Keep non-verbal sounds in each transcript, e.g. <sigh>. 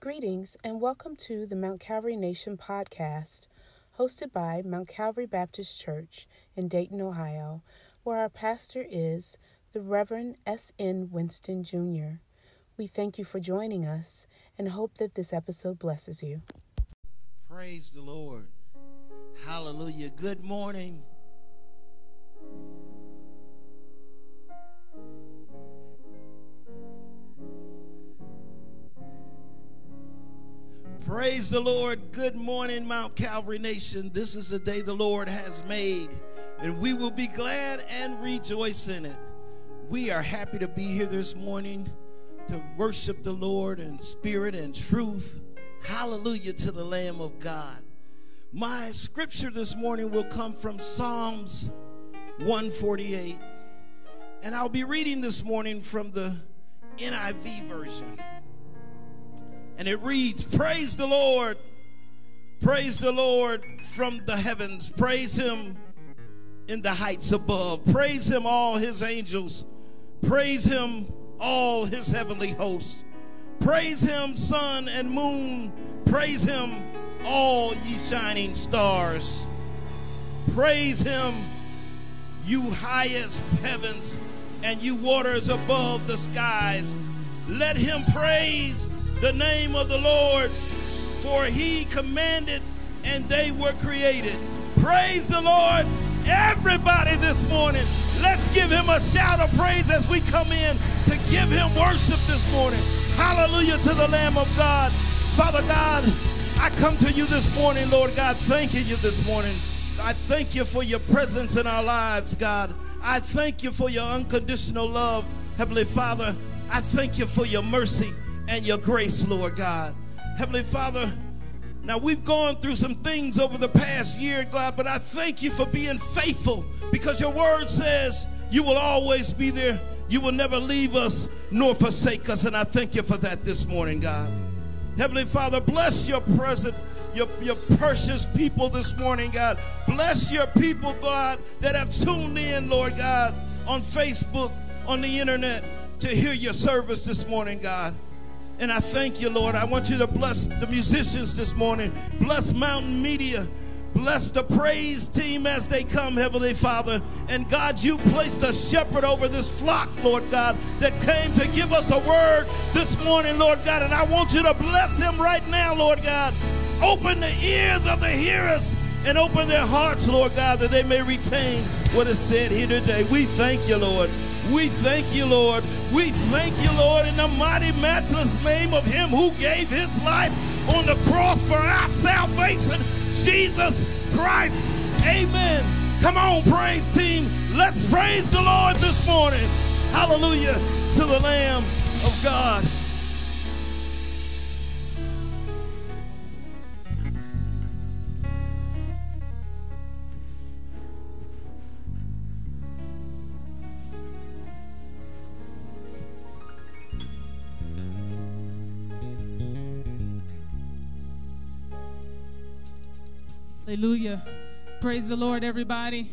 Greetings and welcome to the Mount Calvary Nation podcast, hosted by Mount Calvary Baptist Church in Dayton, Ohio, where our pastor is the Reverend S.N. Winston Jr. We thank you for joining us and hope that this episode blesses you. Praise the Lord. Hallelujah. Good morning. Praise the Lord. Good morning, Mount Calvary Nation. This is the day the Lord has made, and we will be glad and rejoice in it. We are happy to be here this morning to worship the Lord in spirit and truth. Hallelujah to the Lamb of God. My scripture this morning will come from Psalms 148, and I'll be reading this morning from the NIV version. And it reads, Praise the Lord, praise the Lord from the heavens, praise him in the heights above, praise him, all his angels, praise him, all his heavenly hosts. Praise him, sun and moon, praise him, all ye shining stars. Praise him, you highest heavens and you waters above the skies. Let him praise the name of the Lord, for he commanded and they were created. Praise the Lord, everybody, this morning. Let's give him a shout of praise as we come in to give him worship this morning. Hallelujah to the Lamb of God. Father God, I come to you this morning, Lord God, thanking you this morning. I thank you for your presence in our lives, God. I thank you for your unconditional love, Heavenly Father. I thank you for your mercy and your grace, Lord God. Heavenly Father, now we've gone through some things over the past year, God, but I thank you for being faithful because your word says you will always be there. You will never leave us nor forsake us. And I thank you for that this morning, God. Heavenly Father, bless your present, your, your precious people this morning, God. Bless your people, God, that have tuned in, Lord God, on Facebook, on the internet to hear your service this morning, God. And I thank you, Lord. I want you to bless the musicians this morning. Bless Mountain Media. Bless the praise team as they come, Heavenly Father. And God, you placed a shepherd over this flock, Lord God, that came to give us a word this morning, Lord God. And I want you to bless him right now, Lord God. Open the ears of the hearers and open their hearts, Lord God, that they may retain what is said here today. We thank you, Lord. We thank you, Lord. We thank you, Lord, in the mighty, matchless name of Him who gave His life on the cross for our salvation, Jesus Christ. Amen. Come on, praise team. Let's praise the Lord this morning. Hallelujah to the Lamb of God. Hallelujah. Praise the Lord, everybody.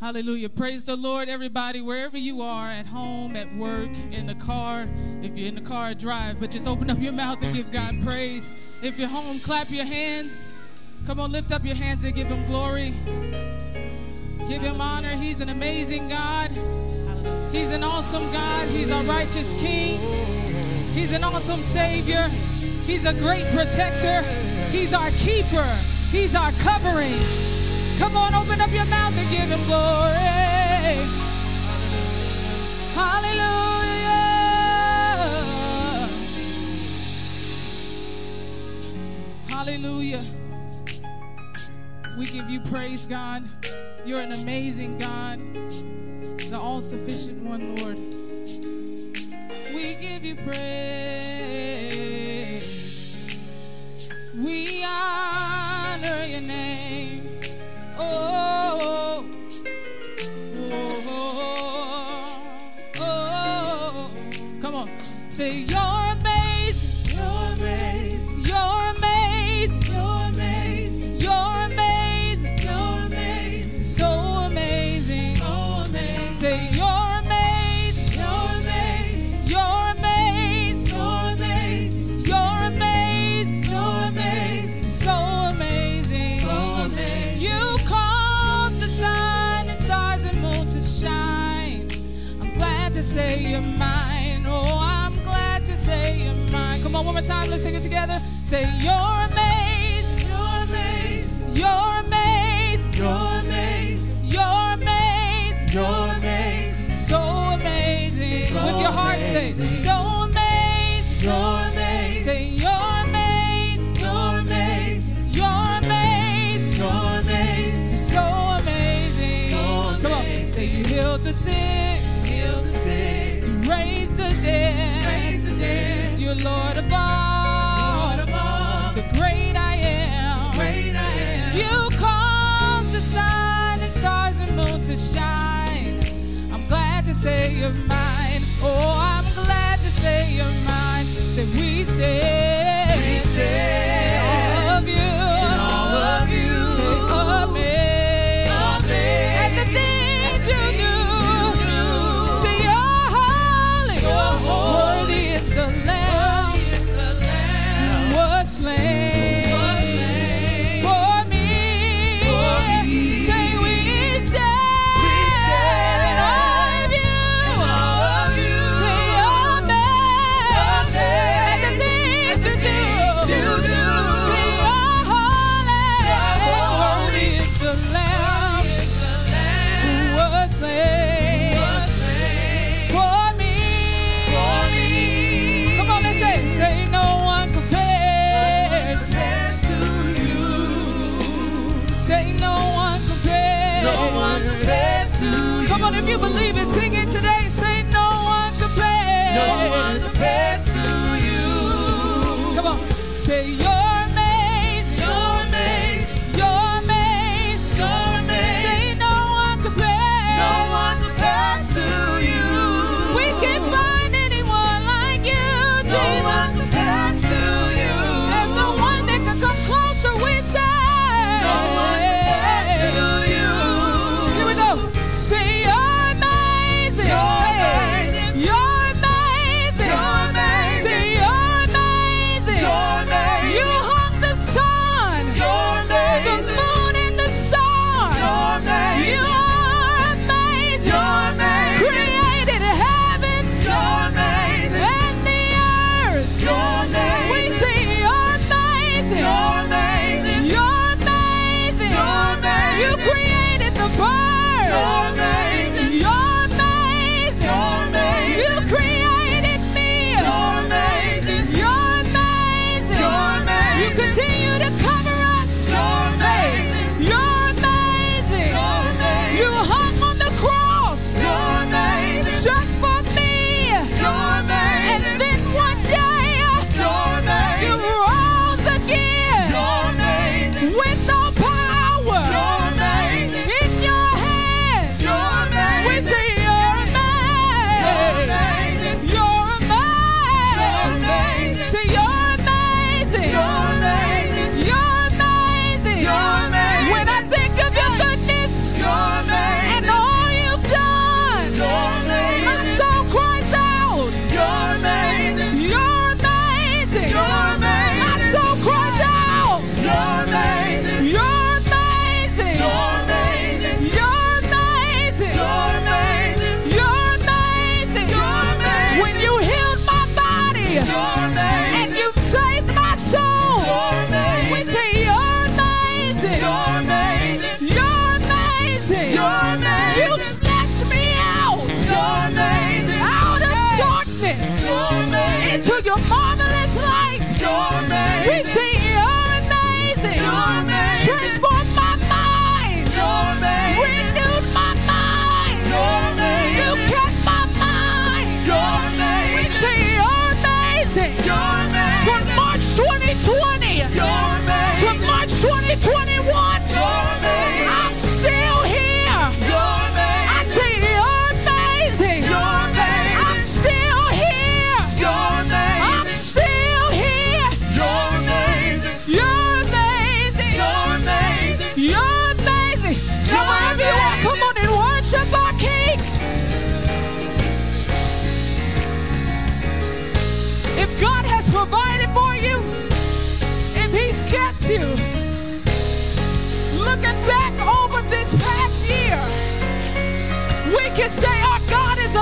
Hallelujah. Praise the Lord, everybody, wherever you are, at home, at work, in the car. If you're in the car, drive, but just open up your mouth and give God praise. If you're home, clap your hands. Come on, lift up your hands and give Him glory. Give Him honor. He's an amazing God. He's an awesome God. He's a righteous King. He's an awesome Savior. He's a great protector. He's our keeper. He's our covering. Come on, open up your mouth and give him glory. Hallelujah. Hallelujah. We give you praise, God. You're an amazing God, the all sufficient one, Lord. We give you praise. We honor your name. Oh, oh, oh, oh. Come on. Say, You're on, one more time. Let's sing it together. Say, You're amazed. You're amazed. You're amazed. You're amazed. You're amazed. You're amazed. So amazing. So With your heart, amazing. say, So amazed. You're amazed. Say, You're amazed. You're amazed. You're amazed. You're amazed. So amazing. So amazing. Come on. Say, You healed the sick. Healed the sick. You raised the dead. Lord above, Lord of the great I am. Great I am. You called the sun and stars and moon to shine. I'm glad to say you're mine. Oh, I'm glad to say you're mine. Say we stay.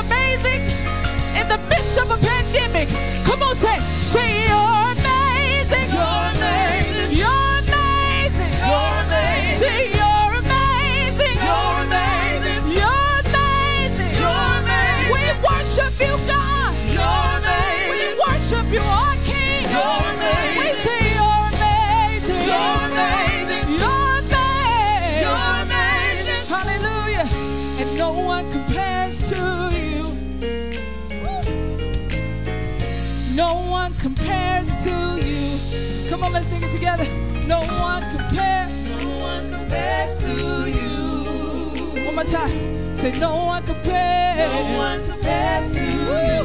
amazing in the midst of a pandemic. Come on, say, say your sing it together. No one compares. No one compares to you. One more time. Say no one compares. No one compares to you.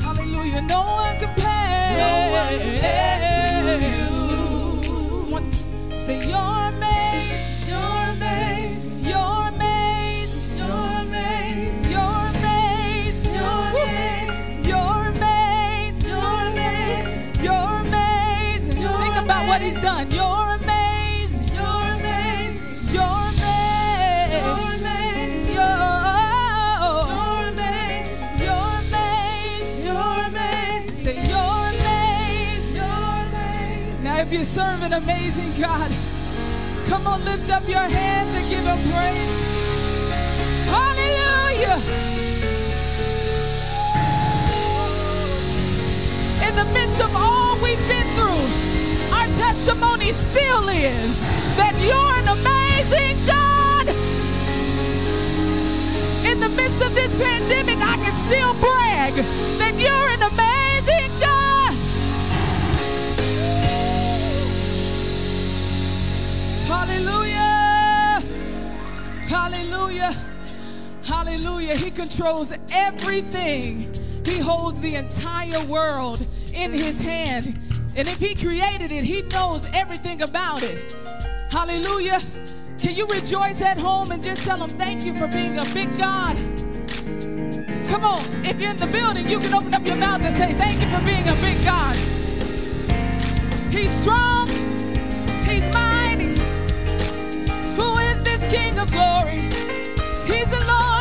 Hallelujah. No one compares. No one compares to you. One, say you're amazing. You serve an amazing God, come on, lift up your hands and give him praise. Hallelujah. In the midst of all we've been through, our testimony still is that you're an amazing God. In the midst of this pandemic, I can still brag that you're an amazing Hallelujah. Hallelujah. Hallelujah. He controls everything. He holds the entire world in his hand. And if he created it, he knows everything about it. Hallelujah. Can you rejoice at home and just tell him thank you for being a big God? Come on. If you're in the building, you can open up your mouth and say thank you for being a big God. He's strong. King of glory? He's the Lord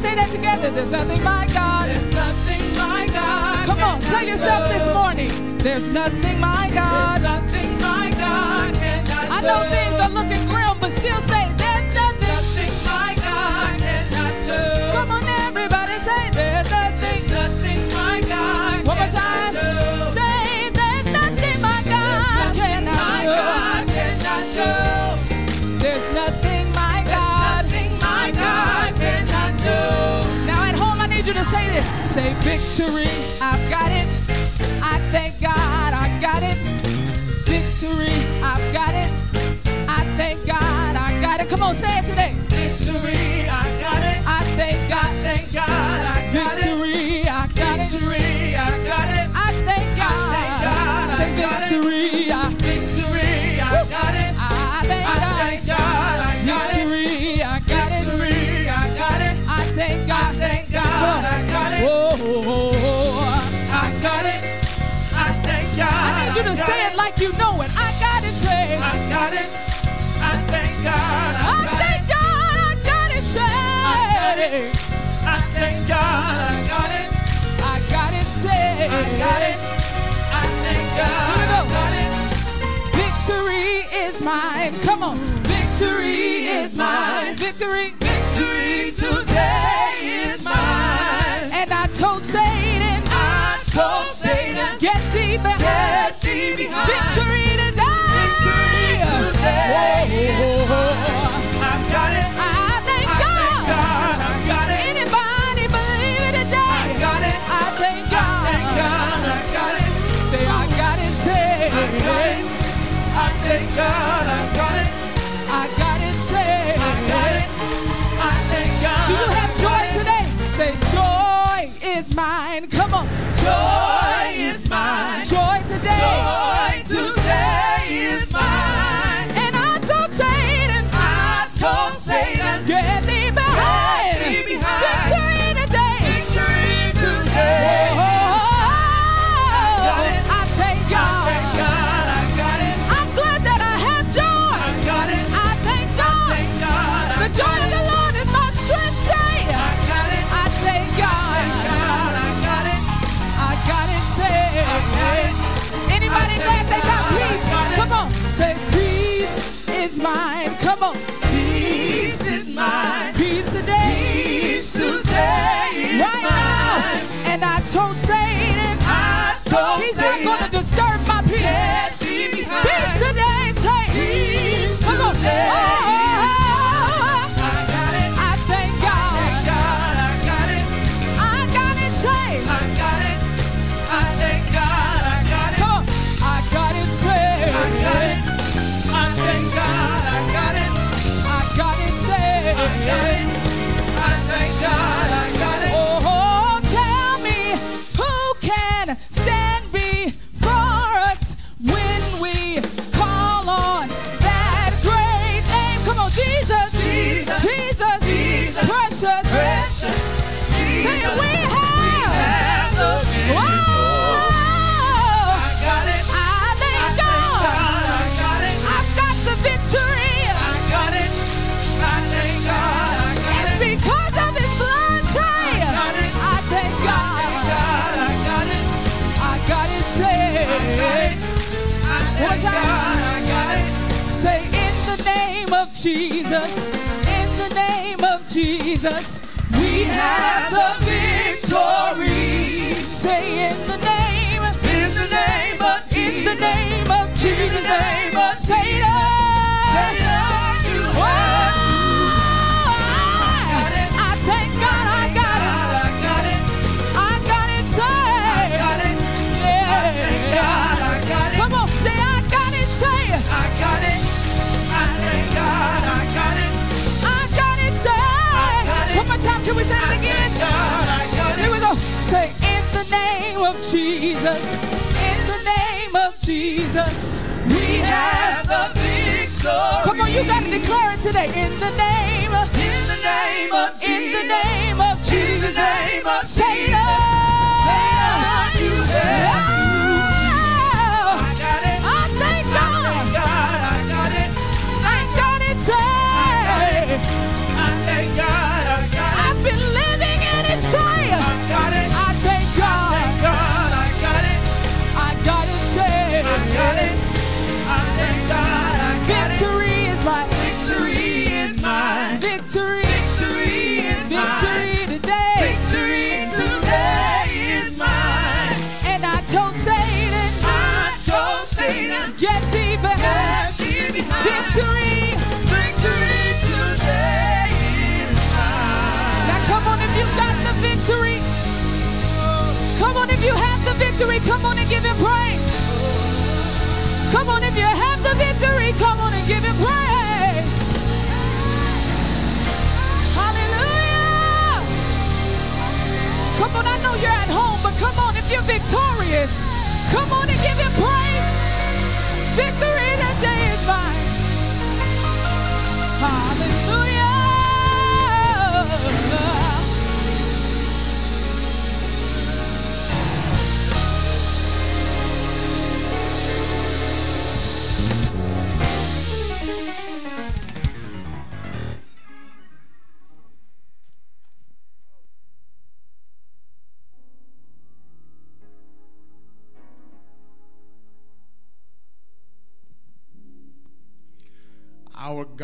say that together? There's nothing my God. There's nothing my God Come on, tell yourself this morning. There's nothing my God. There's nothing my God I know things are looking grim, but still say say victory, I've got it. I thank God, I got it. Victory, I've got it. I thank God, I got it. Come on, say it today. Is mine. Come on. Victory is mine. Victory. Victory today is mine. And I told Satan, I told I got it. I got it. I got it. I thank God. You have joy today? Say, joy is mine. Come on. Joy. told Jesus, in the name of Jesus, we have the victory. Say in the name, in the name of Jesus, in the name of Jesus. name of Jesus, in the name of Jesus, we have the victory. Come on, you got to declare it today. In the name, in the name of, in the name of Jesus, in the name of Jesus. Satan. Come on, if you have the victory, come on and give him praise. Hallelujah. Come on, I know you're at home, but come on, if you're victorious, come on and give him praise. Victory.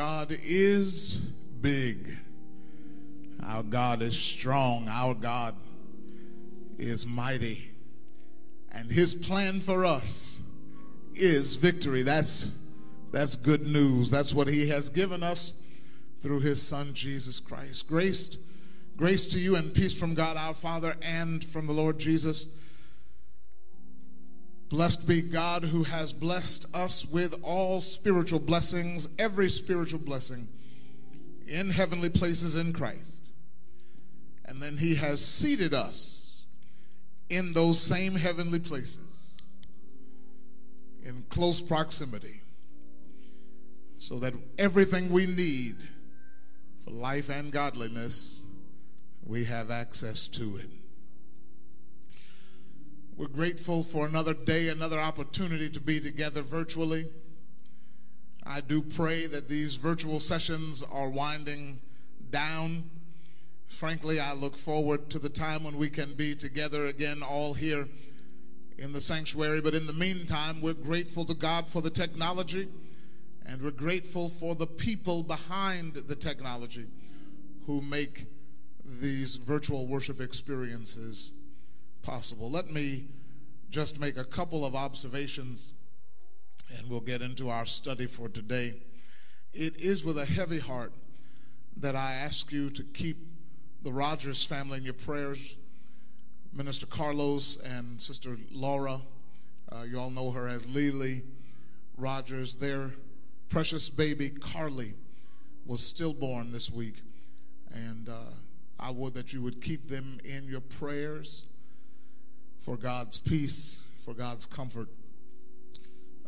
God is big. Our God is strong. Our God is mighty. And his plan for us is victory. That's that's good news. That's what he has given us through his son Jesus Christ. Grace grace to you and peace from God our Father and from the Lord Jesus Blessed be God who has blessed us with all spiritual blessings, every spiritual blessing in heavenly places in Christ. And then he has seated us in those same heavenly places in close proximity so that everything we need for life and godliness, we have access to it. We're grateful for another day, another opportunity to be together virtually. I do pray that these virtual sessions are winding down. Frankly, I look forward to the time when we can be together again, all here in the sanctuary. But in the meantime, we're grateful to God for the technology and we're grateful for the people behind the technology who make these virtual worship experiences possible. Let me just make a couple of observations and we'll get into our study for today. It is with a heavy heart that I ask you to keep the Rogers family in your prayers. Minister Carlos and Sister Laura, uh, you all know her as Lily Rogers. Their precious baby Carly was stillborn this week, and uh, I would that you would keep them in your prayers for God's peace, for God's comfort.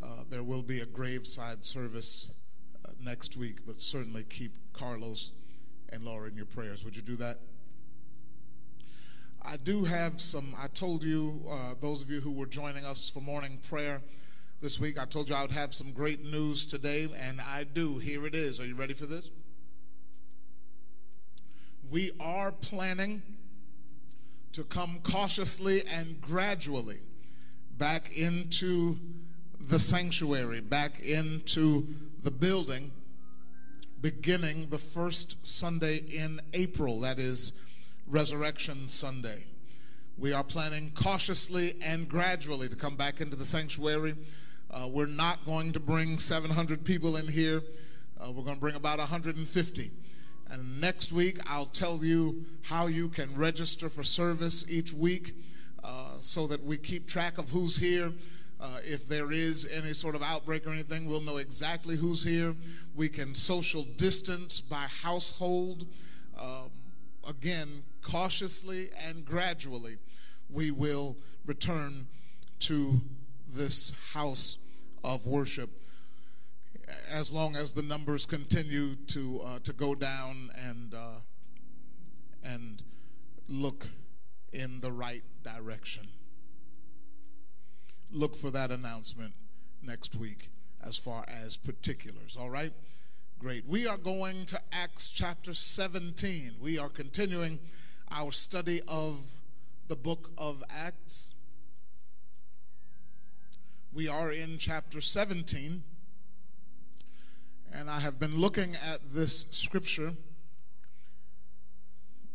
Uh, there will be a graveside service uh, next week, but certainly keep Carlos and Laura in your prayers. Would you do that? I do have some, I told you, uh, those of you who were joining us for morning prayer this week, I told you I would have some great news today, and I do. Here it is. Are you ready for this? We are planning to come cautiously and gradually back into the sanctuary, back into the building, beginning the first Sunday in April, that is Resurrection Sunday. We are planning cautiously and gradually to come back into the sanctuary. Uh, we're not going to bring 700 people in here. Uh, we're going to bring about 150. And next week, I'll tell you how you can register for service each week uh, so that we keep track of who's here. Uh, if there is any sort of outbreak or anything, we'll know exactly who's here. We can social distance by household. Um, again, cautiously and gradually, we will return to this house of worship as long as the numbers continue to uh, to go down and uh, and look in the right direction. Look for that announcement next week as far as particulars. All right, great. We are going to Acts chapter 17. We are continuing our study of the book of Acts. We are in chapter 17. And I have been looking at this scripture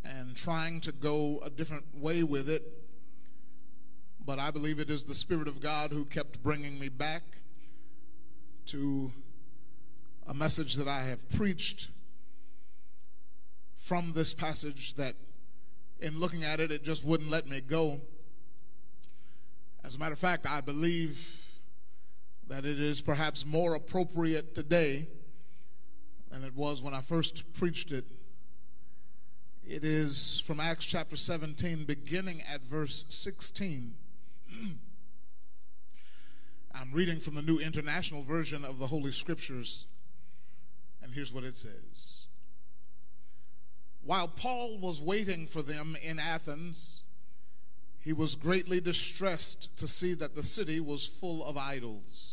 and trying to go a different way with it. But I believe it is the Spirit of God who kept bringing me back to a message that I have preached from this passage that, in looking at it, it just wouldn't let me go. As a matter of fact, I believe that it is perhaps more appropriate today than it was when I first preached it. It is from Acts chapter 17, beginning at verse 16. <clears throat> I'm reading from the New International Version of the Holy Scriptures, and here's what it says While Paul was waiting for them in Athens, he was greatly distressed to see that the city was full of idols.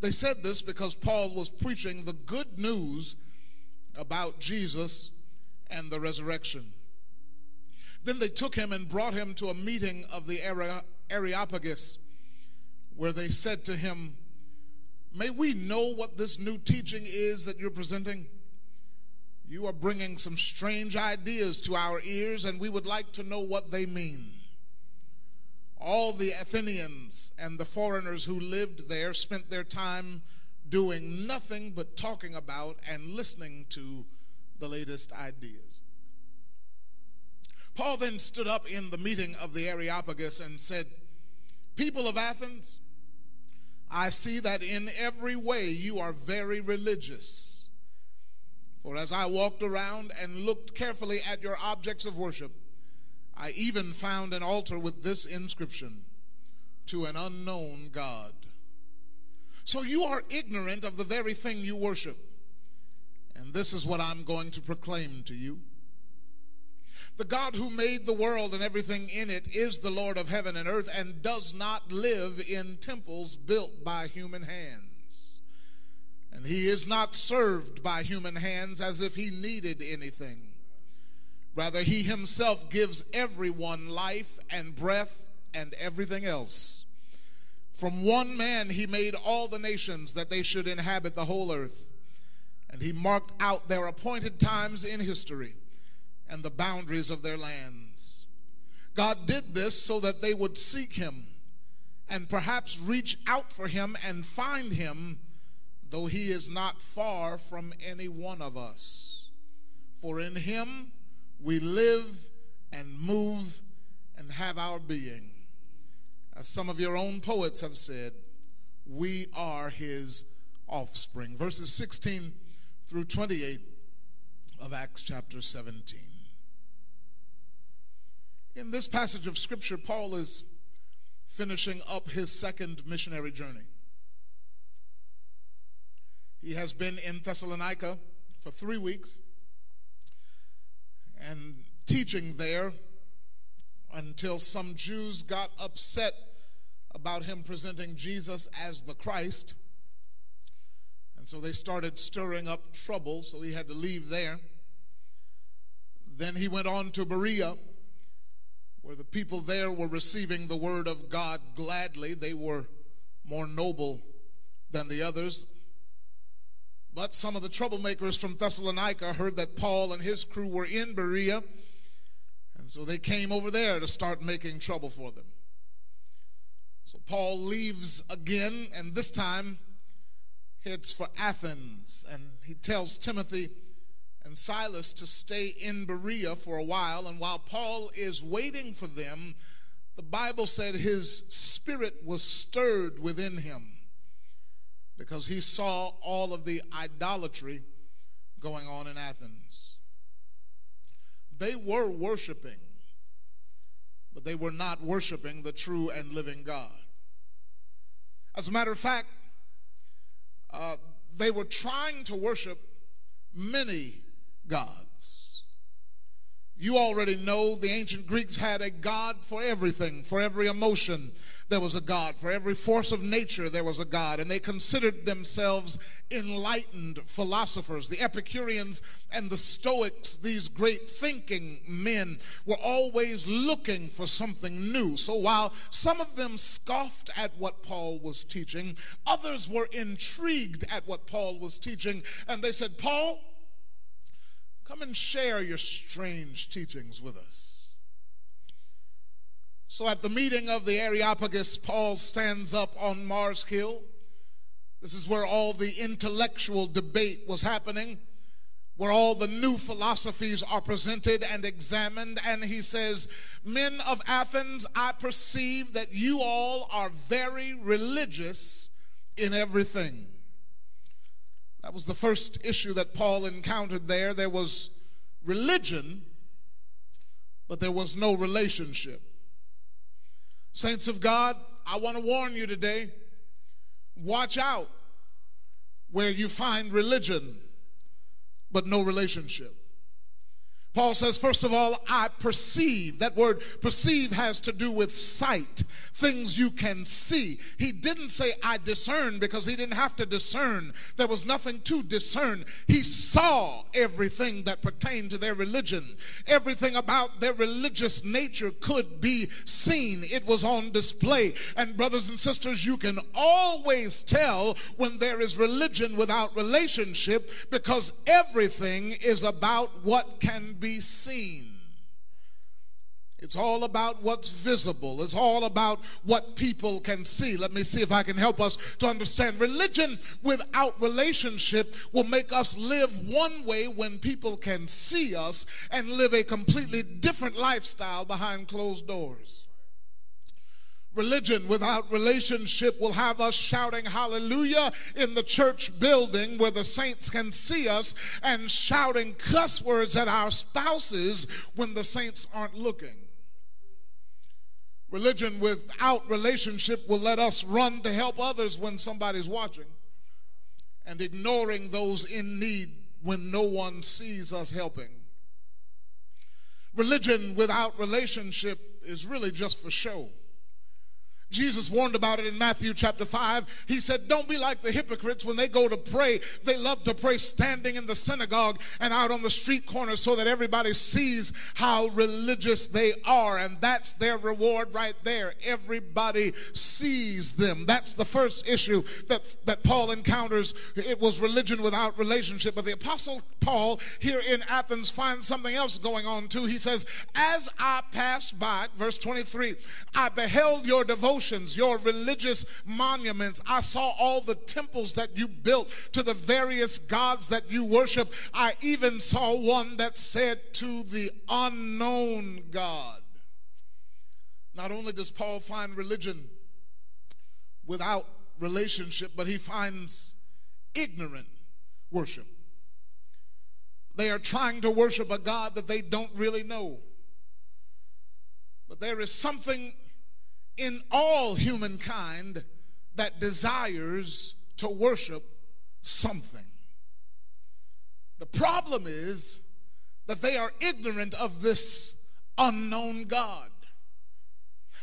they said this because Paul was preaching the good news about Jesus and the resurrection. Then they took him and brought him to a meeting of the Areopagus, where they said to him, May we know what this new teaching is that you're presenting? You are bringing some strange ideas to our ears, and we would like to know what they mean. All the Athenians and the foreigners who lived there spent their time doing nothing but talking about and listening to the latest ideas. Paul then stood up in the meeting of the Areopagus and said, People of Athens, I see that in every way you are very religious. For as I walked around and looked carefully at your objects of worship, I even found an altar with this inscription To an unknown God. So you are ignorant of the very thing you worship. And this is what I'm going to proclaim to you. The God who made the world and everything in it is the Lord of heaven and earth and does not live in temples built by human hands. And he is not served by human hands as if he needed anything. Rather, he himself gives everyone life and breath and everything else. From one man he made all the nations that they should inhabit the whole earth. And he marked out their appointed times in history and the boundaries of their lands. God did this so that they would seek him and perhaps reach out for him and find him though he is not far from any one of us. For in him we live and move and have our being. As some of your own poets have said, we are his offspring. Verses 16 through 28 of Acts chapter 17. In this passage of Scripture, Paul is finishing up his second missionary journey. He has been in Thessalonica for three weeks and teaching there until some Jews got upset about him presenting Jesus as the Christ. And so they started stirring up trouble, so he had to leave there. Then he went on to Berea, where the people there were receiving the word of God gladly. They were more noble than the others. But some of the troublemakers from Thessalonica heard that Paul and his crew were in Berea, and so they came over there to start making trouble for them. So Paul leaves again, and this time heads for Athens, and he tells Timothy and Silas to stay in Berea for a while. And while Paul is waiting for them, the Bible said his spirit was stirred within him because he saw all of the idolatry going on in Athens. They were worshiping, but they were not worshiping the true and living God. As a matter of fact, uh, they were trying to worship many gods. You already know the ancient Greeks had a God for everything, for every emotion, there was a God. For every force of nature, there was a God. And they considered themselves enlightened philosophers. The Epicureans and the Stoics, these great thinking men, were always looking for something new. So while some of them scoffed at what Paul was teaching, others were intrigued at what Paul was teaching. And they said, Paul, come and share your strange teachings with us. So at the meeting of the Areopagus, Paul stands up on Mars Hill. This is where all the intellectual debate was happening, where all the new philosophies are presented and examined. And he says, Men of Athens, I perceive that you all are very religious in everything. That was the first issue that Paul encountered there. There was religion, but there was no relationship. Saints of God, I want to warn you today watch out where you find religion but no relationship. Paul says, first of all, I perceive. That word perceive has to do with sight, things you can see. He didn't say, I discern because he didn't have to discern. There was nothing to discern. He saw everything that pertained to their religion. Everything about their religious nature could be seen, it was on display. And, brothers and sisters, you can always tell when there is religion without relationship because everything is about what can be seen. It's all about what's visible. It's all about what people can see. Let me see if I can help us to understand. Religion without relationship will make us live one way when people can see us and live a completely different lifestyle behind closed doors. Religion without relationship will have us shouting hallelujah in the church building where the saints can see us and shouting cuss words at our spouses when the saints aren't looking. Religion without relationship will let us run to help others when somebody's watching and ignoring those in need when no one sees us helping. Religion without relationship is really just for show. Jesus warned about it in Matthew chapter 5. He said, Don't be like the hypocrites when they go to pray. They love to pray standing in the synagogue and out on the street corner so that everybody sees how religious they are. And that's their reward right there. Everybody sees them. That's the first issue that, that Paul encounters. It was religion without relationship. But the Apostle Paul here in Athens finds something else going on too. He says, As I passed by, verse 23, I beheld your devotion devotions, your religious monuments. I saw all the temples that you built to the various gods that you worship. I even saw one that said to the unknown God. Not only does Paul find religion without relationship, but he finds ignorant worship. They are trying to worship a God that they don't really know. But there is something in all humankind that desires to worship something. The problem is that they are ignorant of this unknown God.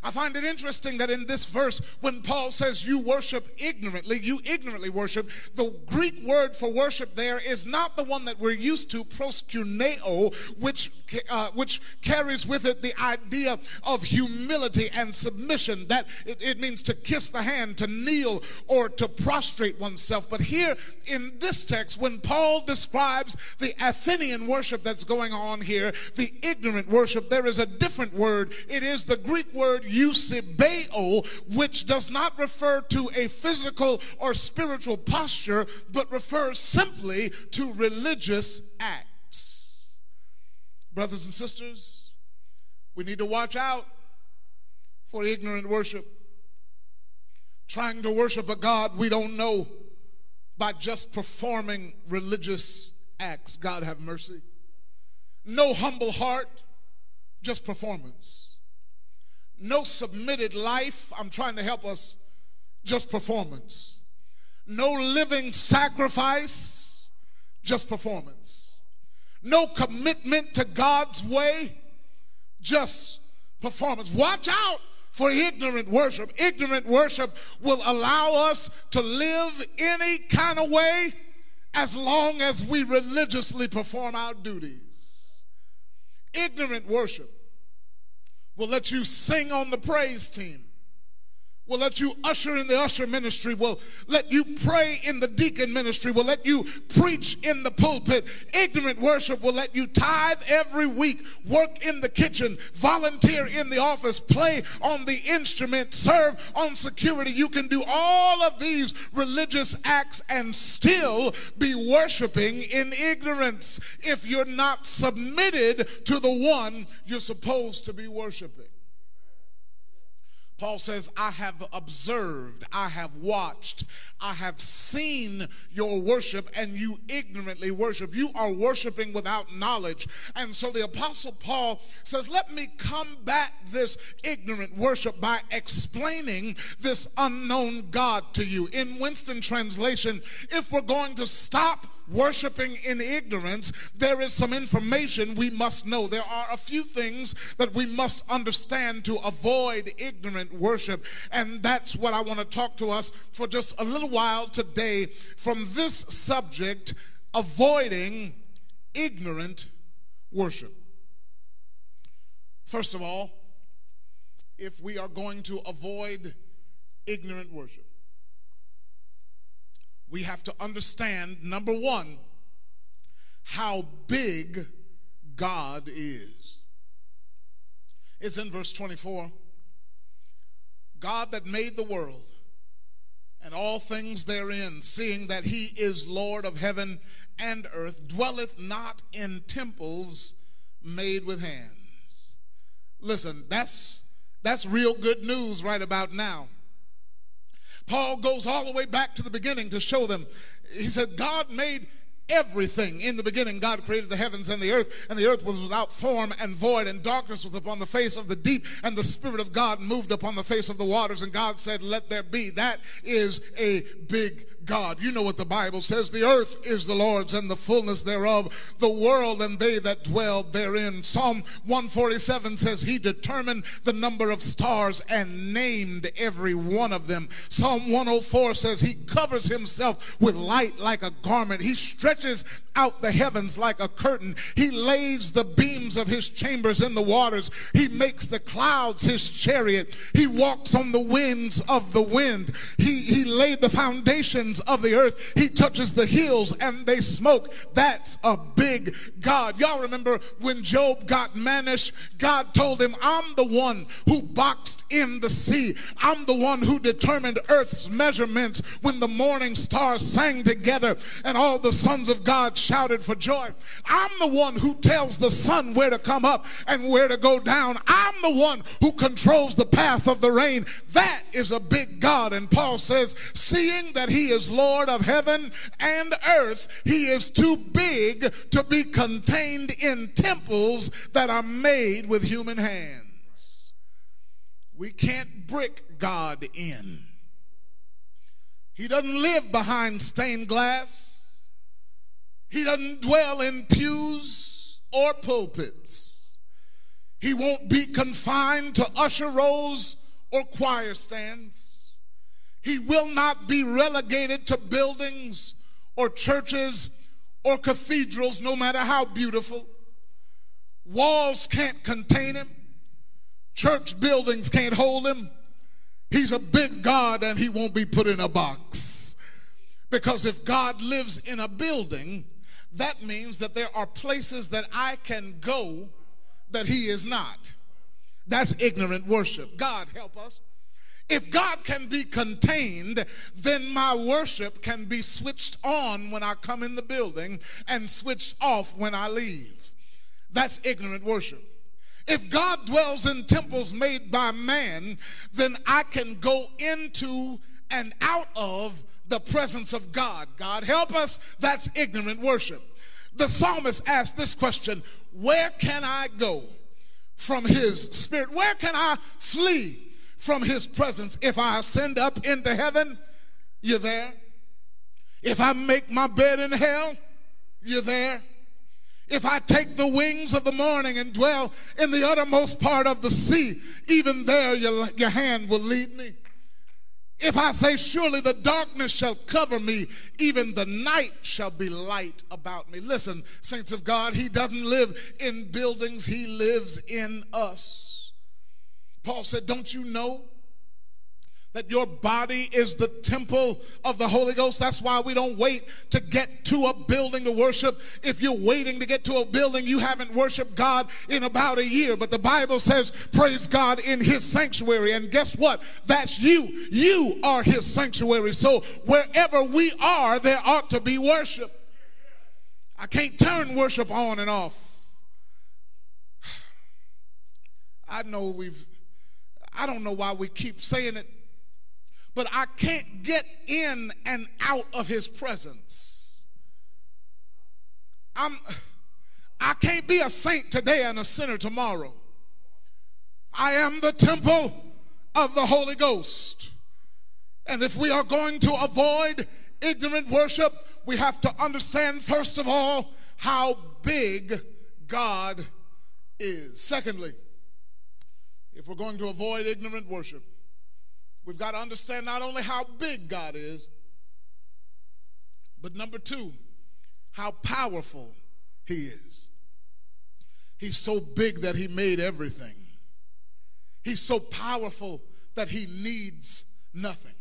I find it interesting that in this verse, when Paul says you worship ignorantly, you ignorantly worship, the Greek word for worship there is not the one that we're used to, proskuneo, which, uh, which carries with it the idea of humility and submission. That it, it means to kiss the hand, to kneel, or to prostrate oneself. But here in this text, when Paul describes the Athenian worship that's going on here, the ignorant worship, there is a different word. It is the Greek word eusebeo, which does not refer to a physical or spiritual posture, but refers simply to religious acts. Brothers and sisters, we need to watch out for ignorant worship. Trying to worship a God we don't know by just performing religious acts. God have mercy. No humble heart, just performance no submitted life. I'm trying to help us. Just performance. No living sacrifice. Just performance. No commitment to God's way. Just performance. Watch out for ignorant worship. Ignorant worship will allow us to live any kind of way as long as we religiously perform our duties. Ignorant worship will let you sing on the praise team will let you usher in the usher ministry, will let you pray in the deacon ministry, will let you preach in the pulpit. Ignorant worship will let you tithe every week, work in the kitchen, volunteer in the office, play on the instrument, serve on security. You can do all of these religious acts and still be worshiping in ignorance if you're not submitted to the one you're supposed to be worshiping. Paul says, I have observed, I have watched, I have seen your worship, and you ignorantly worship. You are worshiping without knowledge. And so the Apostle Paul says, Let me combat this ignorant worship by explaining this unknown God to you. In Winston translation, if we're going to stop worshiping in ignorance, there is some information we must know. There are a few things that we must understand to avoid ignorant worship. And that's what I want to talk to us for just a little while today from this subject avoiding ignorant worship. First of all, if we are going to avoid ignorant worship, we have to understand number one, how big God is. It's in verse 24. God that made the world and all things therein, seeing that he is Lord of heaven and earth, dwelleth not in temples made with hands. Listen, that's that's real good news right about now. Paul goes all the way back to the beginning to show them. He said, God made everything. In the beginning, God created the heavens and the earth, and the earth was without form and void, and darkness was upon the face of the deep, and the Spirit of God moved upon the face of the waters, and God said, Let there be. That is a big God. You know what the Bible says the earth is the Lord's and the fullness thereof, the world and they that dwell therein. Psalm 147 says, He determined the number of stars and named every one of them. Psalm 104 says, He covers Himself with light like a garment. He stretches out the heavens like a curtain. He lays the beams of His chambers in the waters. He makes the clouds His chariot. He walks on the winds of the wind. He, he laid the foundations of the earth. He touches the hills and they smoke. That's a big God. Y'all remember when Job got mannish, God told him, I'm the one who boxed in the sea. I'm the one who determined earth's measurements when the morning stars sang together and all the sons of God shouted for joy. I'm the one who tells the sun where to come up and where to go down. I'm the one who controls the path of the rain. That is a big God. And Paul says, seeing that he is Lord of heaven and earth, he is too big to be contained in temples that are made with human hands. We can't brick God in. He doesn't live behind stained glass. He doesn't dwell in pews or pulpits. He won't be confined to usher rows or choir stands. He will not be relegated to buildings or churches or cathedrals, no matter how beautiful. Walls can't contain him, church buildings can't hold him. He's a big God and he won't be put in a box. Because if God lives in a building, that means that there are places that I can go that he is not. That's ignorant worship. God help us. If God can be contained, then my worship can be switched on when I come in the building and switched off when I leave. That's ignorant worship. If God dwells in temples made by man, then I can go into and out of the presence of God. God help us, that's ignorant worship. The psalmist asked this question Where can I go from his spirit? Where can I flee from his presence. If I ascend up into heaven, you're there. If I make my bed in hell, you're there. If I take the wings of the morning and dwell in the uttermost part of the sea, even there your, your hand will lead me. If I say, Surely the darkness shall cover me, even the night shall be light about me. Listen, saints of God, He doesn't live in buildings, He lives in us. Paul said, Don't you know? That your body is the temple of the Holy Ghost. That's why we don't wait to get to a building to worship. If you're waiting to get to a building, you haven't worshiped God in about a year. But the Bible says, praise God in his sanctuary. And guess what? That's you. You are his sanctuary. So wherever we are, there ought to be worship. I can't turn worship on and off. <sighs> I know we've I don't know why we keep saying it, but I can't get in and out of his presence. I'm I can't be a saint today and a sinner tomorrow. I am the temple of the Holy Ghost. And if we are going to avoid ignorant worship, we have to understand, first of all, how big God is. Secondly, if we're going to avoid ignorant worship, we've got to understand not only how big God is, but number two, how powerful He is. He's so big that He made everything, He's so powerful that He needs nothing.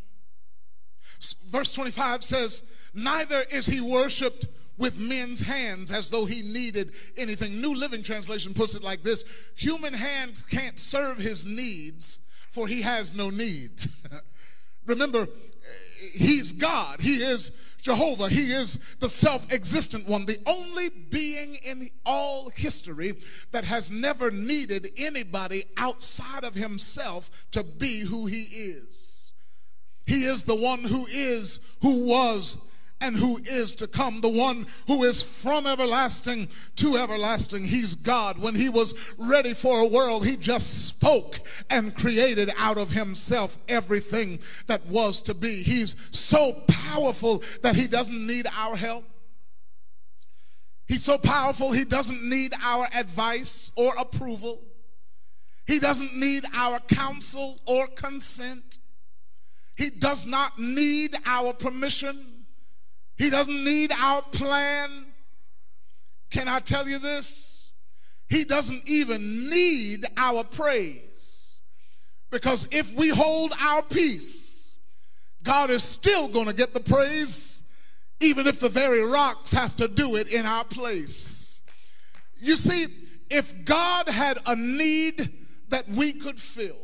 Verse 25 says, Neither is He worshiped with men's hands as though he needed anything. New Living Translation puts it like this Human hands can't serve his needs, for he has no needs. <laughs> Remember, he's God, he is Jehovah, he is the self existent one, the only being in all history that has never needed anybody outside of himself to be who he is. He is the one who is, who was, and who is to come, the one who is from everlasting to everlasting. He's God. When he was ready for a world, he just spoke and created out of himself everything that was to be. He's so powerful that he doesn't need our help. He's so powerful, he doesn't need our advice or approval. He doesn't need our counsel or consent. He does not need our permission. He doesn't need our plan. Can I tell you this? He doesn't even need our praise. Because if we hold our peace, God is still going to get the praise, even if the very rocks have to do it in our place. You see, if God had a need that we could fill,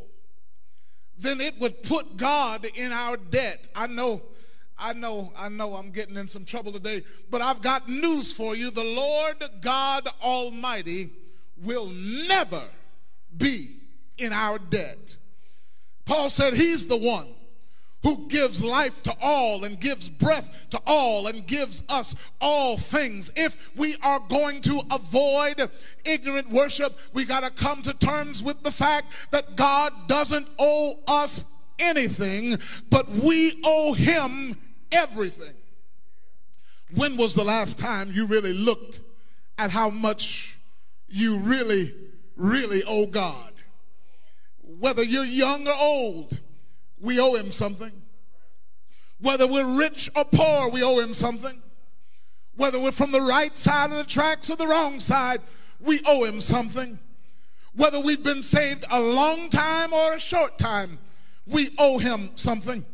then it would put God in our debt. I know I know, I know I'm getting in some trouble today, but I've got news for you. The Lord God Almighty will never be in our debt. Paul said he's the one who gives life to all and gives breath to all and gives us all things. If we are going to avoid ignorant worship, we got to come to terms with the fact that God doesn't owe us anything, but we owe him everything. When was the last time you really looked at how much you really, really owe God? Whether you're young or old, we owe Him something. Whether we're rich or poor, we owe Him something. Whether we're from the right side of the tracks or the wrong side, we owe Him something. Whether we've been saved a long time or a short time, we owe Him something.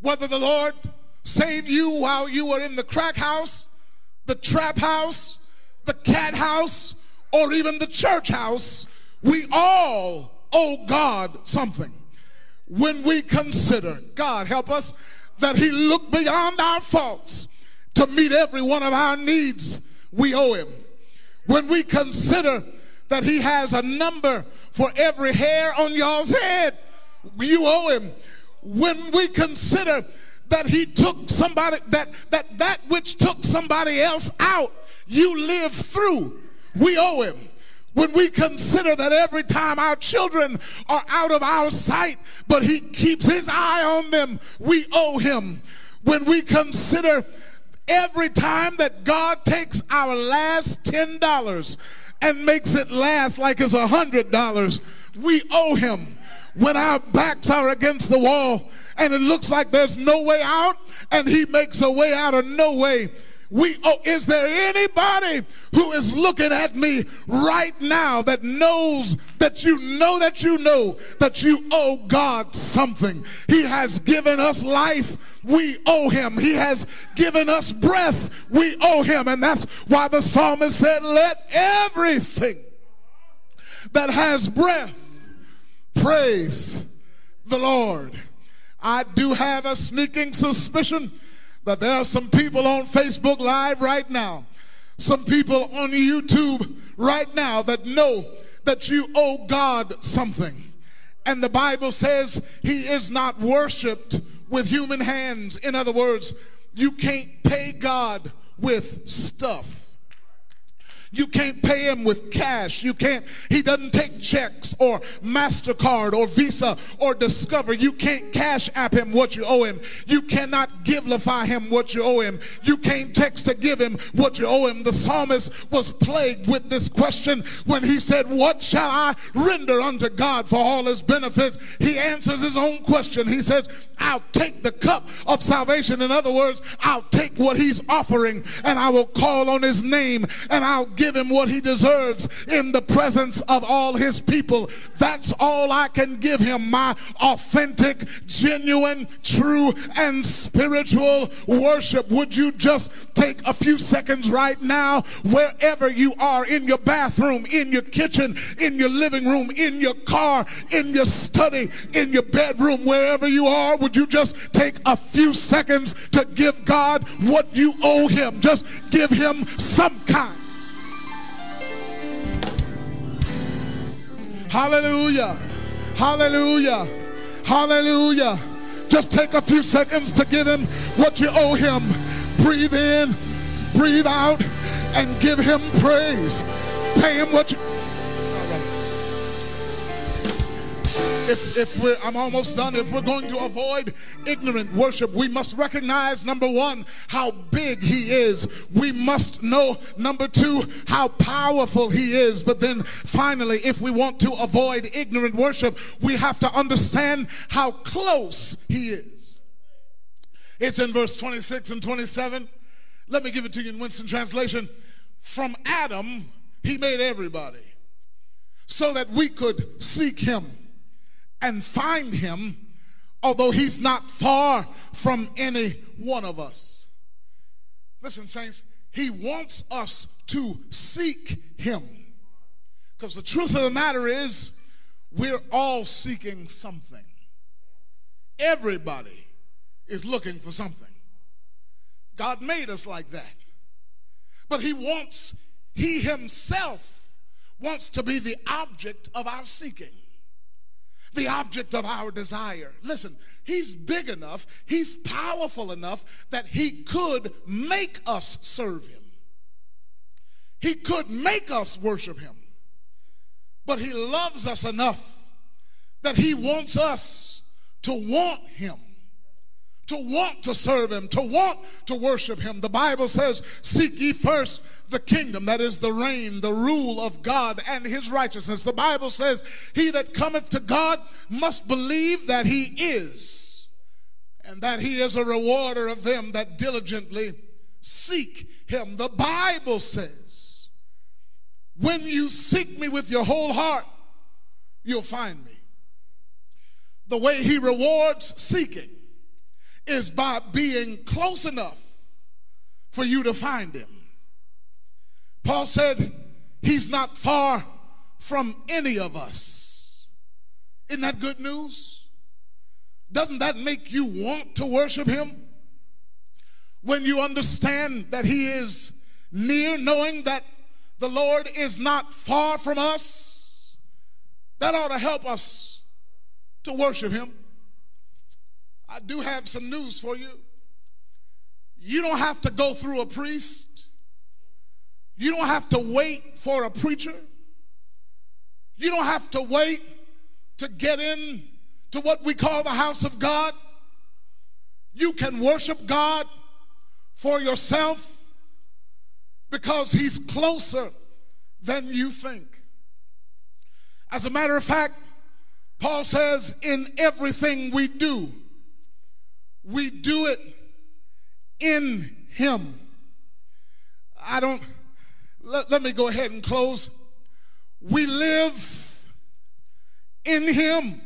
Whether the Lord saved you while you were in the crack house, the trap house, the cat house, or even the church house, we all owe God something. When we consider, God help us, that He looked beyond our faults to meet every one of our needs, we owe Him. When we consider that He has a number for every hair on y'all's head, you owe Him. When we consider that he took somebody that that that which took somebody else out you live through. We owe him. When we consider that every time our children are out of our sight but he keeps his eye on them we owe him. When we consider every time that god takes our last $10 and makes it last like it's a hundred dollars we owe him. When our backs are against the wall and it looks like there's no way out, and he makes a way out of no way. We oh, is there anybody who is looking at me right now that knows that you know that you know that you owe God something? He has given us life, we owe him. He has given us breath, we owe him. And that's why the psalmist said, Let everything that has breath praise the Lord. I do have a sneaking suspicion that there are some people on Facebook Live right now, some people on YouTube right now that know that you owe God something. And the Bible says he is not worshiped with human hands. In other words, you can't pay God with stuff. You can't pay him with cash. You can't, he doesn't take checks or MasterCard or Visa or Discover. You can't cash app him what you owe him. You cannot givelify him what you owe him. You can't text to give him what you owe him. The psalmist was plagued with this question when he said, What shall I render unto God for all his benefits? He answers his own question. He says, I'll take the cup of salvation. In other words, I'll take what he's offering and I will call on his name and I'll give him what he deserves in the presence of all his people. That's all I can give him my authentic, genuine, true, and spiritual worship. Would you just take a few seconds right now, wherever you are, in your bathroom, in your kitchen, in your living room, in your car, in your study, in your bedroom, wherever you are? Would you just take a few seconds to give God what you owe him? Just give him some kind. Hallelujah. Hallelujah. Hallelujah. Just take a few seconds to give him what you owe him. Breathe in, breathe out, and give him praise. Pay him what you. If, if we're, I'm almost done. If we're going to avoid ignorant worship, we must recognize number one, how big he is. We must know number two, how powerful he is. But then finally, if we want to avoid ignorant worship, we have to understand how close he is. It's in verse 26 and 27. Let me give it to you in Winston translation. From Adam, he made everybody so that we could seek him and find him, although he's not far from any one of us. Listen, saints, he wants us to seek him. Because the truth of the matter is, we're all seeking something. Everybody is looking for something. God made us like that. But he wants, he himself wants to be the object of our seeking the object of our desire. Listen, he's big enough, he's powerful enough that he could make us serve him. He could make us worship him. But he loves us enough that he wants us to want him to want to serve him, to want to worship him. The Bible says, Seek ye first the kingdom, that is the reign, the rule of God and his righteousness. The Bible says, He that cometh to God must believe that he is, and that he is a rewarder of them that diligently seek him. The Bible says, When you seek me with your whole heart, you'll find me. The way he rewards seeking is by being close enough for you to find him. Paul said, He's not far from any of us. Isn't that good news? Doesn't that make you want to worship him? When you understand that he is near, knowing that the Lord is not far from us, that ought to help us to worship him. I do have some news for you. You don't have to go through a priest. You don't have to wait for a preacher. You don't have to wait to get in to what we call the house of God. You can worship God for yourself because he's closer than you think. As a matter of fact, Paul says, in everything we do, we do it in Him. I don't, let, let me go ahead and close. We live in Him,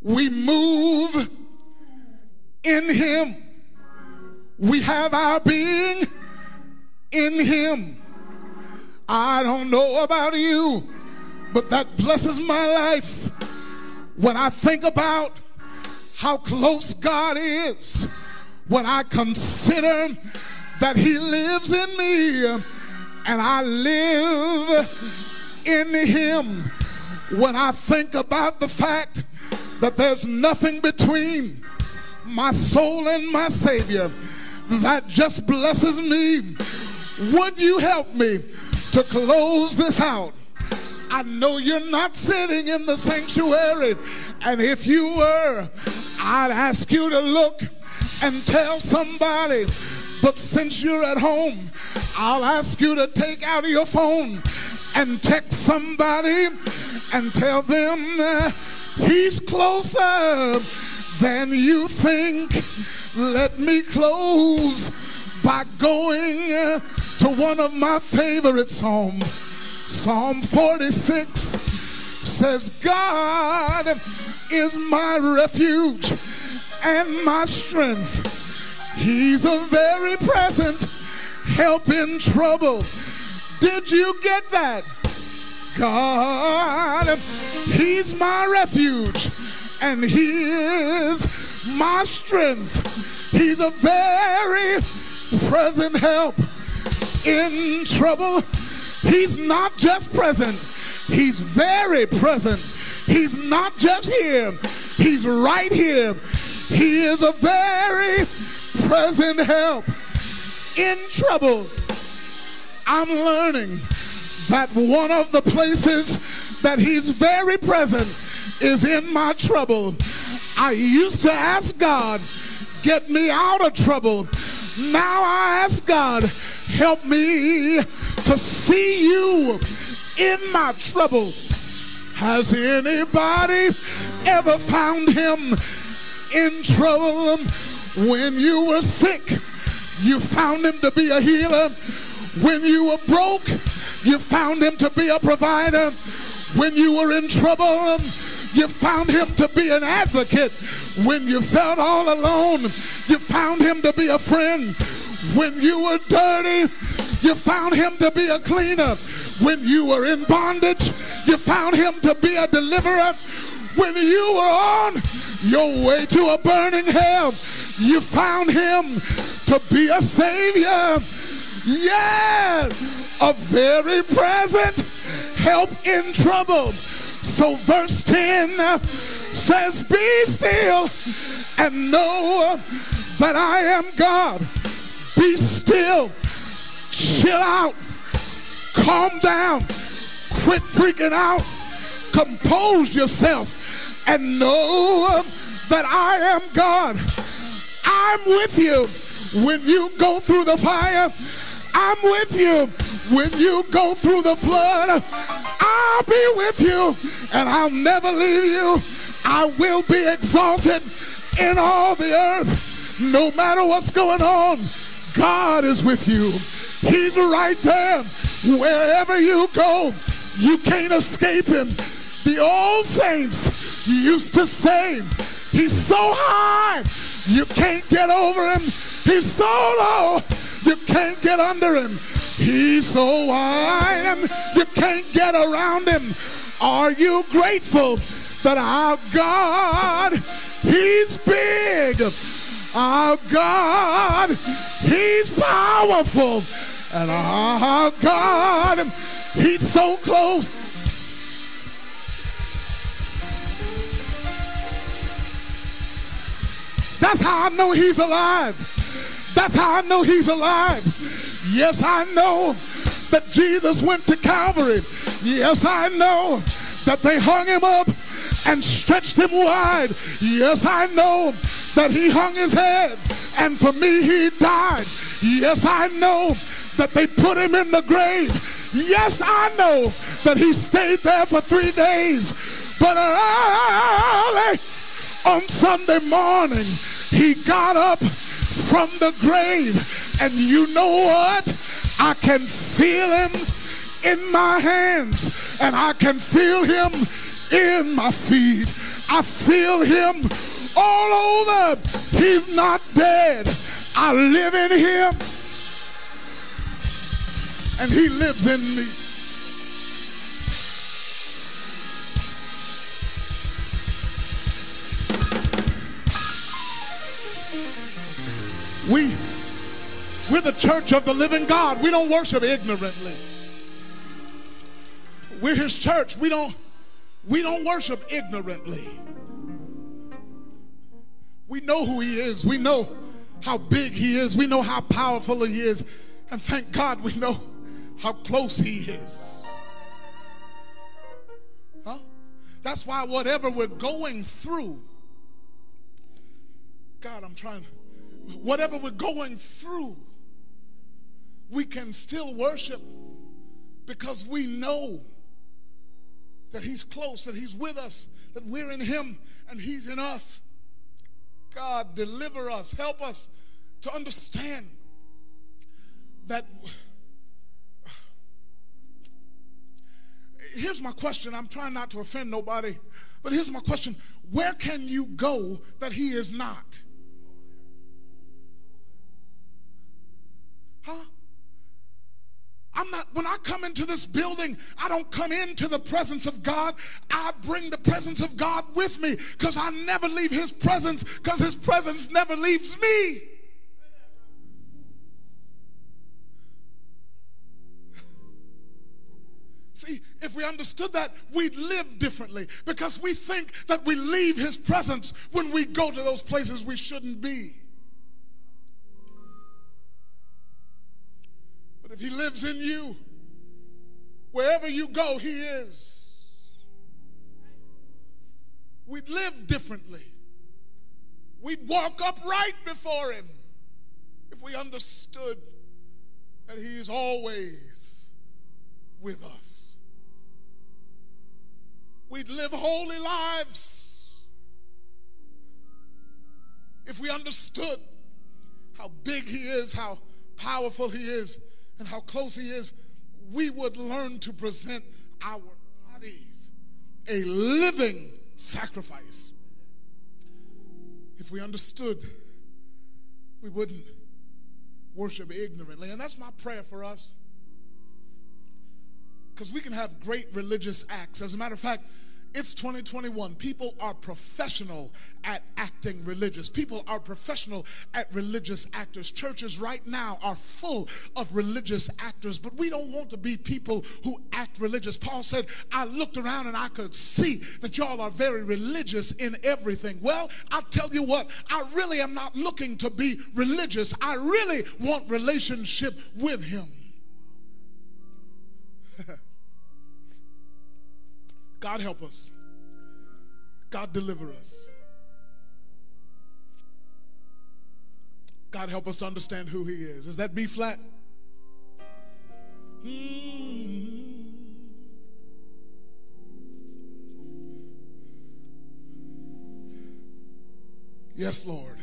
we move in Him, we have our being in Him. I don't know about you, but that blesses my life when I think about how close God is when I consider that He lives in me and I live in Him. When I think about the fact that there's nothing between my soul and my Savior, that just blesses me. Would you help me to close this out? I know you're not sitting in the sanctuary, and if you were, I'd ask you to look and tell somebody. But since you're at home, I'll ask you to take out your phone and text somebody and tell them uh, he's closer than you think. Let me close by going uh, to one of my favorite psalms. Psalm 46 says, God is my refuge and my strength. He's a very present help in trouble. Did you get that? God, He's my refuge and He is my strength. He's a very present help in trouble. He's not just present, He's very present. He's not just here, He's right here. He is a very present help in trouble. I'm learning that one of the places that He's very present is in my trouble. I used to ask God, get me out of trouble. Now I ask God, help me to see you in my trouble. Has anybody ever found him in trouble when you were sick? You found him to be a healer. When you were broke, you found him to be a provider. When you were in trouble, you found him to be an advocate. When you felt all alone, you found him to be a friend. When you were dirty, you found him to be a cleaner. When you were in bondage, you found him to be a deliverer. When you were on your way to a burning hell, you found him to be a savior. Yes, a very present help in trouble. So, verse 10 says, Be still and know that I am God. Be still, chill out, calm down, quit freaking out, compose yourself, and know that I am God. I'm with you when you go through the fire. I'm with you when you go through the flood. I'll be with you and I'll never leave you. I will be exalted in all the earth. No matter what's going on, God is with you. He's right there. Wherever you go, you can't escape him. The old saints used to say, He's so high, you can't get over him. He's so low, you can't get under him. He's so wide, you can't get around him. Are you grateful that our God, He's big? Our God, He's powerful. And our God, He's so close. That's how I know He's alive. That's how I know He's alive. Yes, I know that Jesus went to Calvary. Yes, I know that they hung him up and stretched him wide. Yes, I know that he hung his head and for me he died. Yes, I know that they put him in the grave. Yes, I know that he stayed there for three days. But early on Sunday morning, he got up from the grave. And you know what? I can feel him in my hands and I can feel him in my feet. I feel him all over. He's not dead. I live in him and he lives in me. We, we're the church of the living God. We don't worship ignorantly. We're his church. We don't, we don't worship ignorantly. We know who he is. We know how big he is. We know how powerful he is. And thank God we know how close he is. Huh? That's why whatever we're going through, God, I'm trying whatever we're going through, we can still worship because we know that He's close, that He's with us, that we're in Him and He's in us. God, deliver us, help us to understand that. Here's my question. I'm trying not to offend nobody, but here's my question Where can you go that He is not? Huh? I'm not, when I come into this building, I don't come into the presence of God. I bring the presence of God with me because I never leave His presence because His presence never leaves me. See, if we understood that, we'd live differently because we think that we leave His presence when we go to those places we shouldn't be. But if he lives in you, wherever you go, he is. We'd live differently. We'd walk upright before him if we understood that he is always with us. We'd live holy lives if we understood how big he is, how powerful he is, and how close He is, we would learn to present our bodies a living sacrifice. If we understood, we wouldn't worship ignorantly. And that's my prayer for us. Because we can have great religious acts. As a matter of fact, it's 2021. People are professional at acting religious. People are professional at religious actors. Churches right now are full of religious actors, but we don't want to be people who act religious. Paul said, I looked around and I could see that y'all are very religious in everything. Well, I'll tell you what, I really am not looking to be religious. I really want relationship with Him. <laughs> God help us. God deliver us. God help us to understand who He is. Is that B flat? Mm-hmm. Yes, Lord.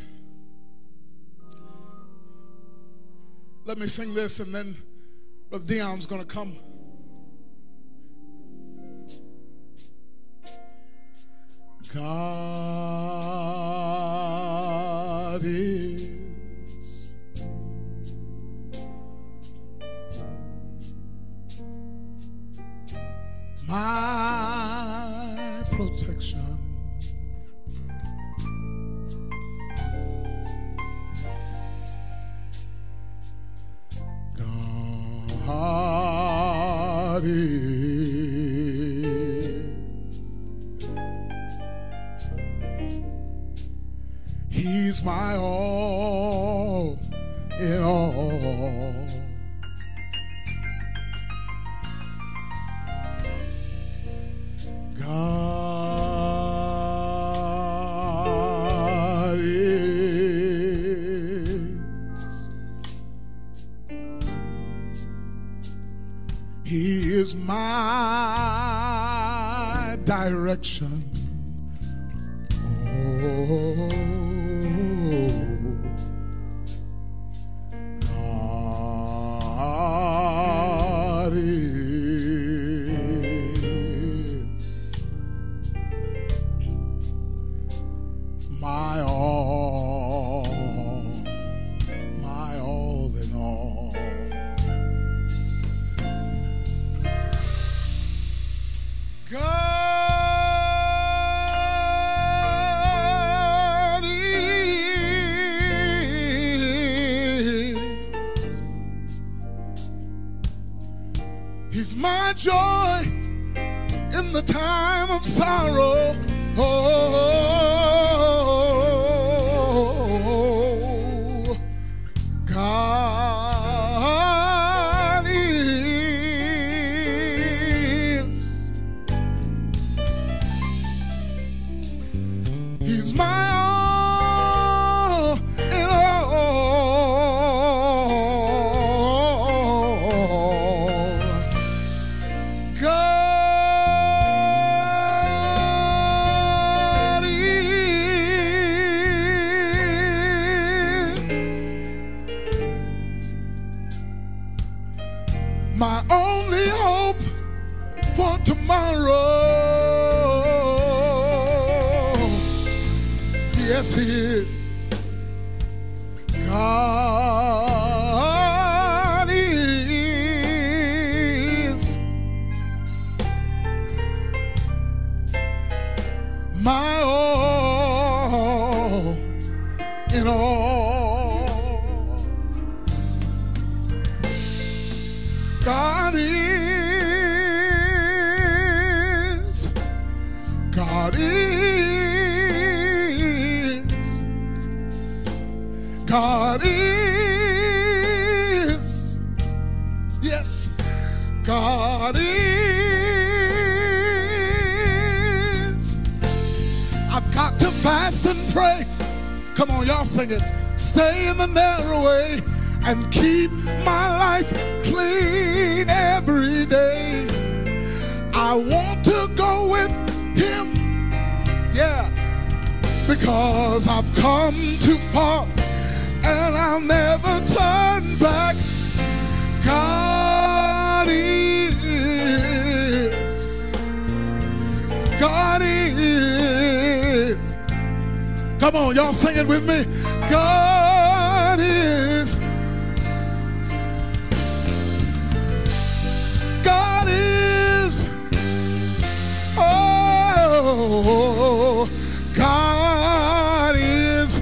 Let me sing this and then Brother Dion's going to come. God is my protection. God is my all in all. In all. The narrow way and keep my life clean every day. I want to go with him, yeah, because I've come too far and I'll never turn back. God is, God is. Come on, y'all sing it with me. God is. God is. Oh, God is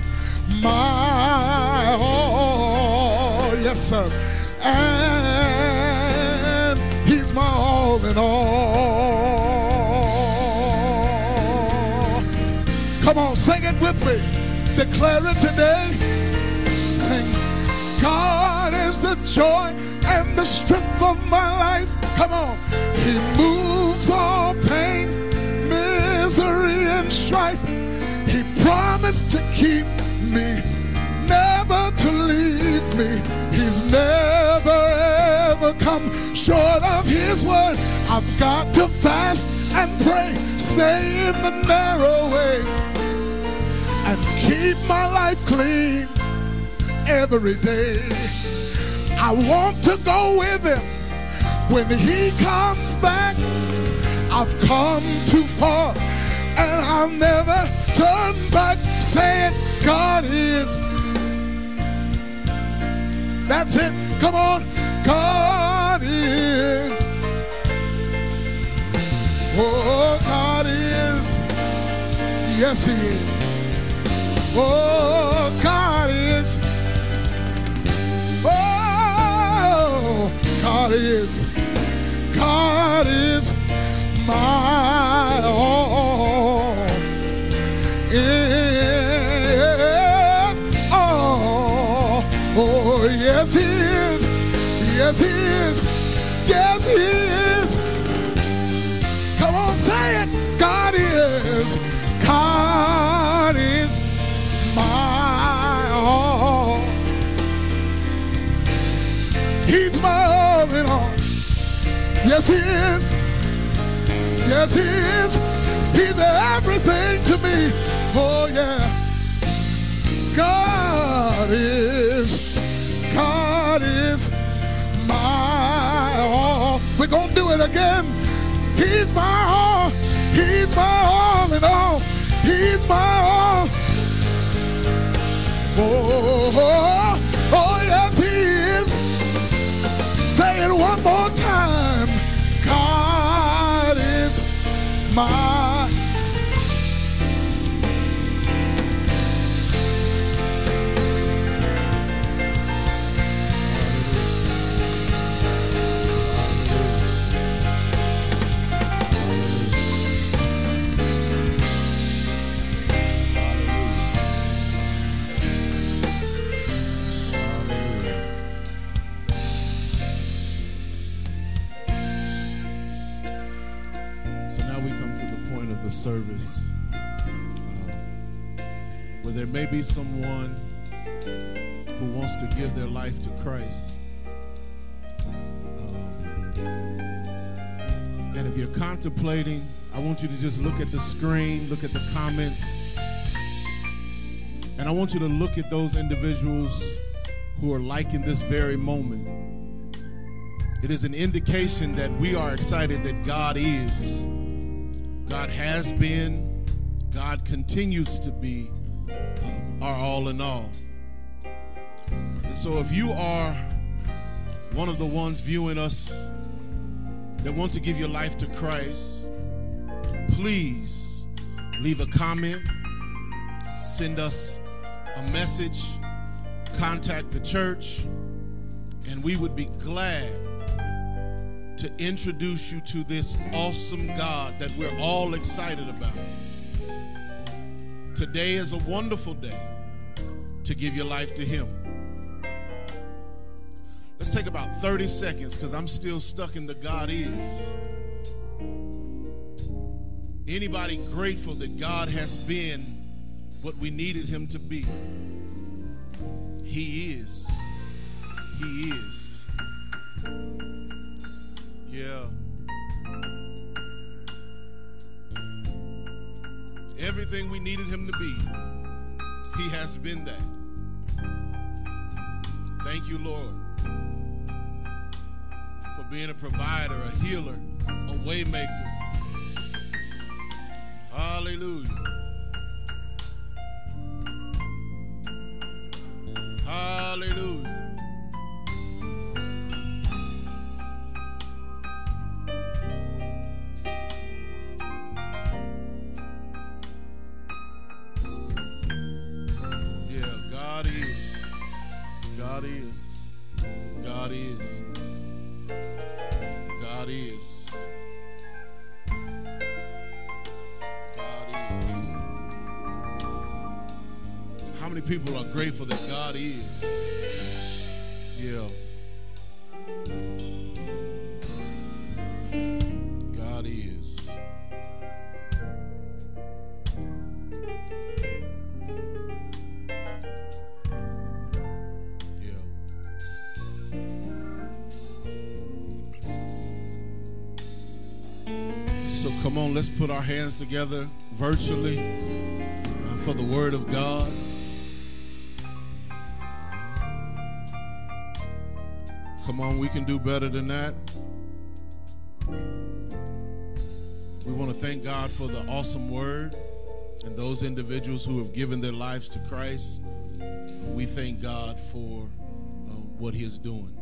my all. Yes, sir. And He's my all in all. Come on, sing it with me. Declare it today. Joy and the strength of my life. Come on. He moves all pain, misery, and strife. He promised to keep me, never to leave me. He's never ever come short of his word. I've got to fast and pray, stay in the narrow way, and keep my life clean every day. I want to go with him when he comes back. I've come too far and I'll never turn back. Saying God is. That's it. Come on. God is. Oh, God is. Yes, He is. Oh, God God is. God is my all. In all. Oh, oh, yes, He is. Yes, He is. Yes, He is. Come on, say it. God is. God is my all. He's my. Yes, He is. Yes, He is. He's everything to me. Oh, yeah. God is. God is my all. We're going to do it again. He's my all. He's my all in all. He's my all. Oh, oh, oh, yes, He is. Say it one more time. My. Service um, where there may be someone who wants to give their life to Christ. Um, and if you're contemplating, I want you to just look at the screen, look at the comments, and I want you to look at those individuals who are liking this very moment. It is an indication that we are excited that God is. God has been, God continues to be, um, our all in all. And so if you are one of the ones viewing us that want to give your life to Christ, please leave a comment, send us a message, contact the church, and we would be glad to introduce you to this awesome God that we're all excited about. Today is a wonderful day to give your life to Him. Let's take about 30 seconds because I'm still stuck in the God is. Anybody grateful that God has been what we needed Him to be? He is. He is. Yeah. Everything we needed him to be, he has been that. Thank you, Lord, for being a provider, a healer, a waymaker. Hallelujah. Hallelujah. God is. God is. God is. God is. How many people are grateful that God is? Yeah. Come on, let's put our hands together virtually uh, for the Word of God. Come on, we can do better than that. We want to thank God for the awesome Word and those individuals who have given their lives to Christ. We thank God for uh, what He is doing.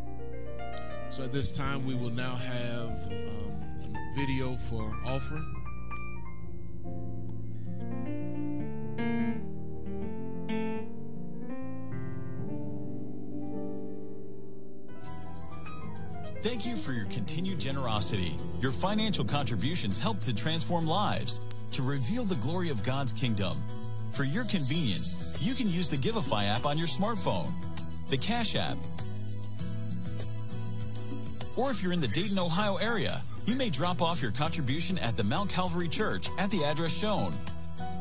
So at this time, we will now have um, video for offering. Thank you for your continued generosity. Your financial contributions help to transform lives, to reveal the glory of God's kingdom. For your convenience, you can use the Givelify app on your smartphone, the Cash app, or if you're in the Dayton, Ohio area, you may drop off your contribution at the Mount Calvary Church at the address shown.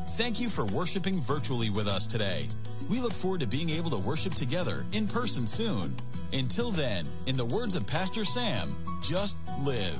Thank you for worshiping virtually with us today. We look forward to being able to worship together in person soon. Until then, in the words of Pastor Sam, just live.